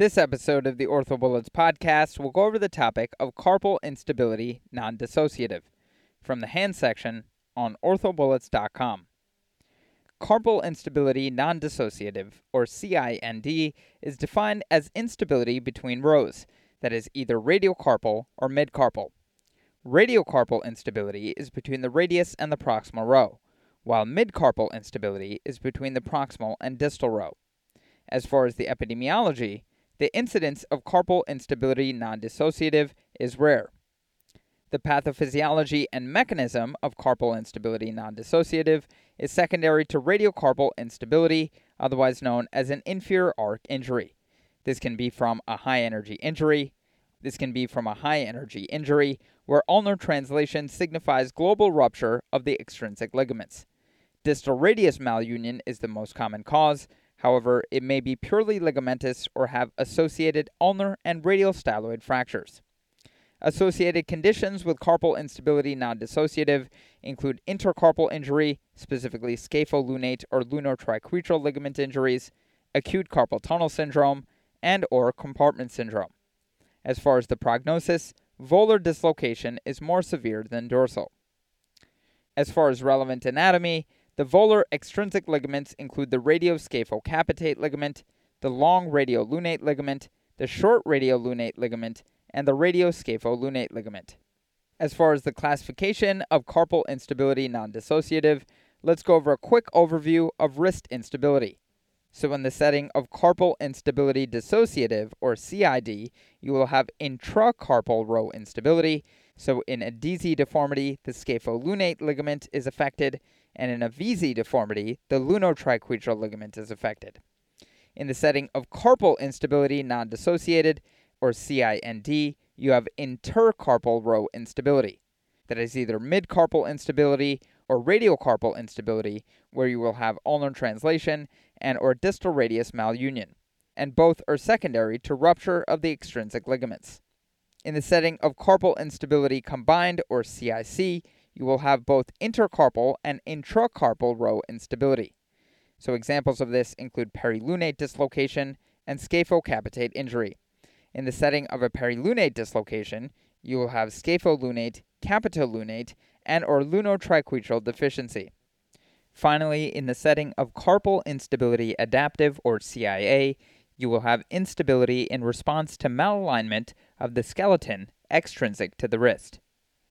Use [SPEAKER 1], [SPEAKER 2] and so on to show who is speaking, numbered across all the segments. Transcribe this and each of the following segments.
[SPEAKER 1] This episode of the OrthoBullets podcast will go over the topic of carpal instability non dissociative from the hand section on orthobullets.com. Carpal instability non dissociative, or CIND, is defined as instability between rows, that is, either radiocarpal or midcarpal. Radiocarpal instability is between the radius and the proximal row, while midcarpal instability is between the proximal and distal row. As far as the epidemiology, the incidence of carpal instability non dissociative is rare. The pathophysiology and mechanism of carpal instability non dissociative is secondary to radiocarpal instability, otherwise known as an inferior arc injury. This can be from a high energy injury. This can be from a high energy injury where ulnar translation signifies global rupture of the extrinsic ligaments. Distal radius malunion is the most common cause, However, it may be purely ligamentous or have associated ulnar and radial styloid fractures. Associated conditions with carpal instability non dissociative include intercarpal injury, specifically scapholunate or lunotriquetral ligament injuries, acute carpal tunnel syndrome, and or compartment syndrome. As far as the prognosis, volar dislocation is more severe than dorsal. As far as relevant anatomy, the volar extrinsic ligaments include the radioscaphocapitate ligament, the long radiolunate ligament, the short radiolunate ligament, and the radioscapholunate ligament. As far as the classification of carpal instability non dissociative, let's go over a quick overview of wrist instability. So, in the setting of carpal instability dissociative, or CID, you will have intracarpal row instability. So, in a DISI deformity, the scapholunate ligament is affected, and in a VISI deformity, the lunotriquetral ligament is affected. In the setting of carpal instability non dissociated, or CIND, you have intercarpal row instability. That is either midcarpal instability or radiocarpal instability, where you will have ulnar translation and or distal radius malunion, and both are secondary to rupture of the extrinsic ligaments. In the setting of carpal instability combined, or CIC, you will have both intercarpal and intracarpal row instability. So examples of this include perilunate dislocation and scaphocapitate injury. In the setting of a perilunate dislocation, you will have scapholunate, capitolunate, and or lunotriquetral deficiency. Finally, in the setting of carpal instability adaptive or CIA, you will have instability in response to malalignment of the skeleton extrinsic to the wrist.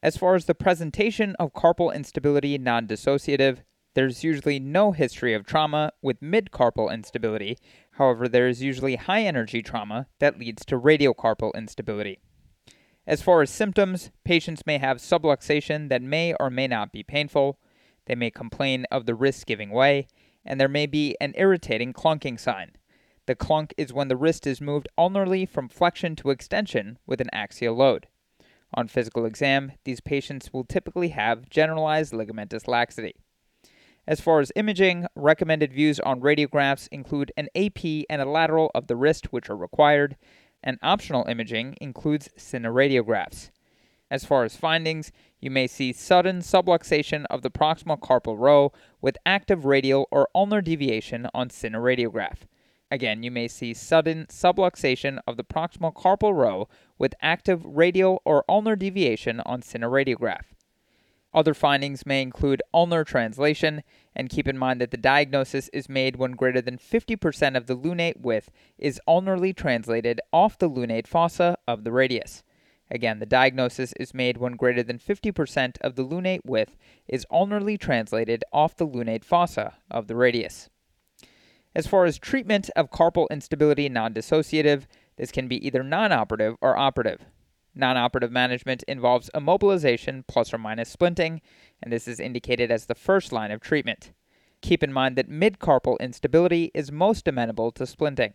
[SPEAKER 1] As far as the presentation of carpal instability non dissociative, there's usually no history of trauma with mid-carpal instability. However, there is usually high energy trauma that leads to radiocarpal instability. As far as symptoms, patients may have subluxation that may or may not be painful. They may complain of the wrist giving way, and there may be an irritating clunking sign. The clunk is when the wrist is moved ulnarly from flexion to extension with an axial load. On physical exam, these patients will typically have generalized ligamentous laxity. As far as imaging, recommended views on radiographs include an AP and a lateral of the wrist, which are required, and optional imaging includes cineradiographs. As far as findings, you may see sudden subluxation of the proximal carpal row with active radial or ulnar deviation on cineradiograph. Again, you may see sudden subluxation of the proximal carpal row with active radial or ulnar deviation on cineradiograph. Other findings may include ulnar translation, and keep in mind that the diagnosis is made when greater than 50% of the lunate width is ulnarly translated off the lunate fossa of the radius. Again, the diagnosis is made when greater than 50% of the lunate width is ulnarly translated off the lunate fossa of the radius. As far as treatment of carpal instability non dissociative, this can be either non operative or operative. Non operative management involves immobilization plus or minus splinting, and this is indicated as the first line of treatment. Keep in mind that midcarpal instability is most amenable to splinting.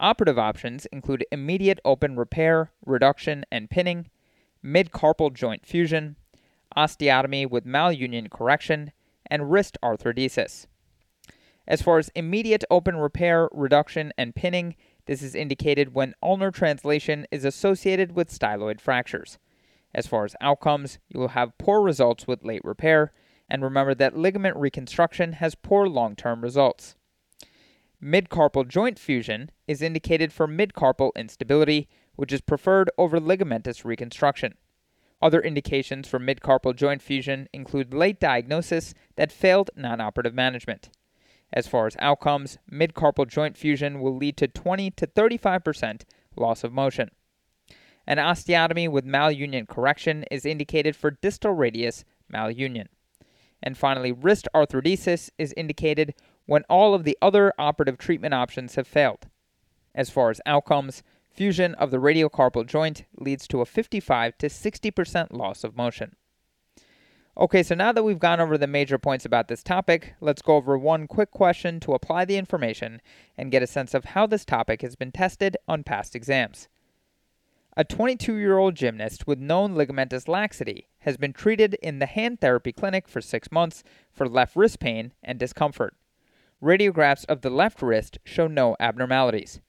[SPEAKER 1] Operative options include immediate open repair, reduction, and pinning, midcarpal joint fusion, osteotomy with malunion correction, and wrist arthrodesis. As far as immediate open repair, reduction, and pinning, this is indicated when ulnar translation is associated with styloid fractures. As far as outcomes, you will have poor results with late repair, and remember that ligament reconstruction has poor long term results. Midcarpal joint fusion is indicated for midcarpal instability, which is preferred over ligamentous reconstruction. Other indications for midcarpal joint fusion include late diagnosis that failed nonoperative management. As far as outcomes, midcarpal joint fusion will lead to 20 to 35% loss of motion. An osteotomy with malunion correction is indicated for distal radius malunion. And finally, wrist arthrodesis is indicated when all of the other operative treatment options have failed. As far as outcomes, fusion of the radiocarpal joint leads to a 55 to 60% loss of motion. Okay, so now that we've gone over the major points about this topic, let's go over one quick question to apply the information and get a sense of how this topic has been tested on past exams. A 22 year old gymnast with known ligamentous laxity has been treated in the hand therapy clinic for six months for left wrist pain and discomfort. Radiographs of the left wrist show no abnormalities.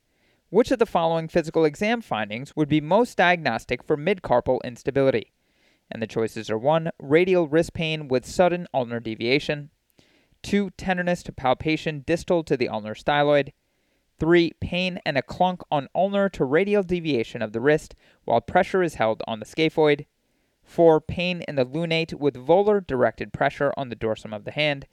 [SPEAKER 1] Which of the following physical exam findings would be most diagnostic for midcarpal instability? And the choices are 1. Radial wrist pain with sudden ulnar deviation, 2. Tenderness to palpation distal to the ulnar styloid, 3. Pain and a clunk on ulnar to radial deviation of the wrist while pressure is held on the scaphoid, 4. Pain in the lunate with volar directed pressure on the dorsum of the hand,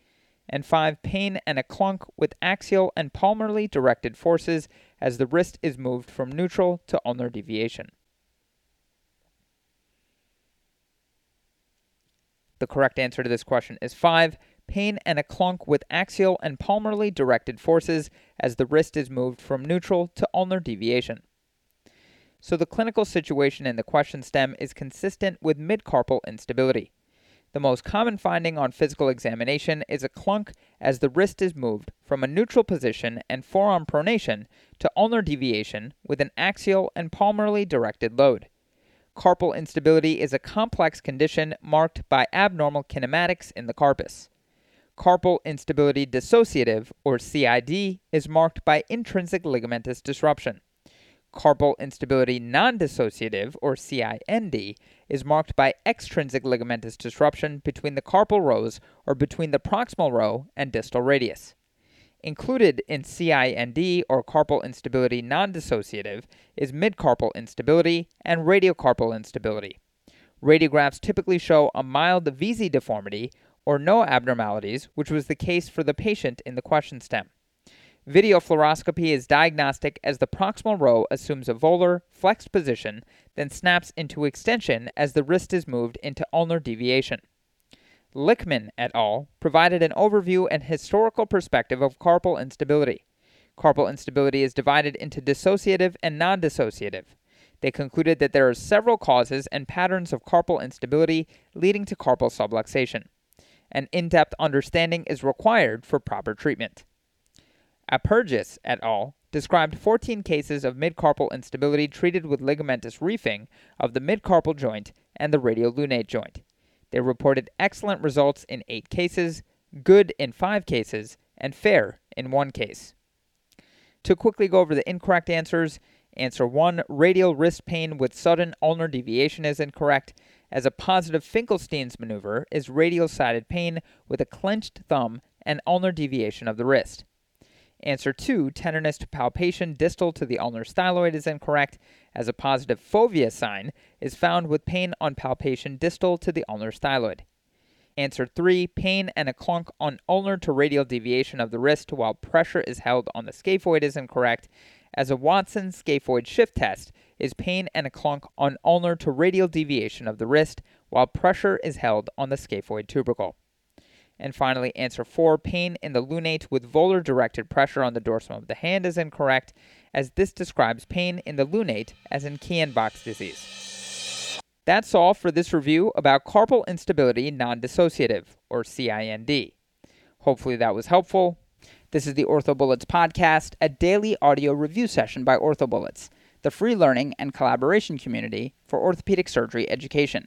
[SPEAKER 1] and 5. Pain and a clunk with axial and palmarly directed forces as the wrist is moved from neutral to ulnar deviation. The correct answer to this question is 5. Pain and a clunk with axial and palmarly directed forces as the wrist is moved from neutral to ulnar deviation. So the clinical situation in the question stem is consistent with midcarpal instability. The most common finding on physical examination is a clunk as the wrist is moved from a neutral position and forearm pronation to ulnar deviation with an axial and palmarly directed load carpal instability is a complex condition marked by abnormal kinematics in the carpus. Carpal instability dissociative, or CID, is marked by intrinsic ligamentous disruption. Carpal instability non dissociative, or CIND, is marked by extrinsic ligamentous disruption between the carpal rows or between the proximal row and distal radius. Included in CIND or carpal instability non-dissociative is midcarpal instability and radiocarpal instability. Radiographs typically show a mild VISI deformity or no abnormalities, which was the case for the patient in the question stem. Video fluoroscopy is diagnostic as the proximal row assumes a volar, flexed position, then snaps into extension as the wrist is moved into ulnar deviation. Lichtman et al. provided an overview and historical perspective of carpal instability. Carpal instability is divided into dissociative and non dissociative. They concluded that there are several causes and patterns of carpal instability leading to carpal subluxation. An in depth understanding is required for proper treatment. Apergis et al. described 14 cases of midcarpal instability treated with ligamentous reefing of the midcarpal joint and the radiolunate joint. They reported excellent results in eight cases, good in five cases, and fair in one case. To quickly go over the incorrect answers, answer 1 radial wrist pain with sudden ulnar deviation is incorrect, as a positive Finkelstein's maneuver is radial sided pain with a clenched thumb and ulnar deviation of the wrist. Answer 2, tenderness to palpation distal to the ulnar styloid is incorrect, as a positive fovea sign is found with pain on palpation distal to the ulnar styloid. Answer 3, pain and a clunk on ulnar to radial deviation of the wrist while pressure is held on the scaphoid is incorrect, as a Watson scaphoid shift test is pain and a clunk on ulnar to radial deviation of the wrist while pressure is held on the scaphoid tubercle. And finally, answer 4 pain in the lunate with volar directed pressure on the dorsum of the hand is incorrect, as this describes pain in the lunate as in Kienbock's disease. That's all for this review about carpal instability non dissociative, or CIND. Hopefully that was helpful. This is the OrthoBullets podcast, a daily audio review session by OrthoBullets, the free learning and collaboration community for orthopedic surgery education.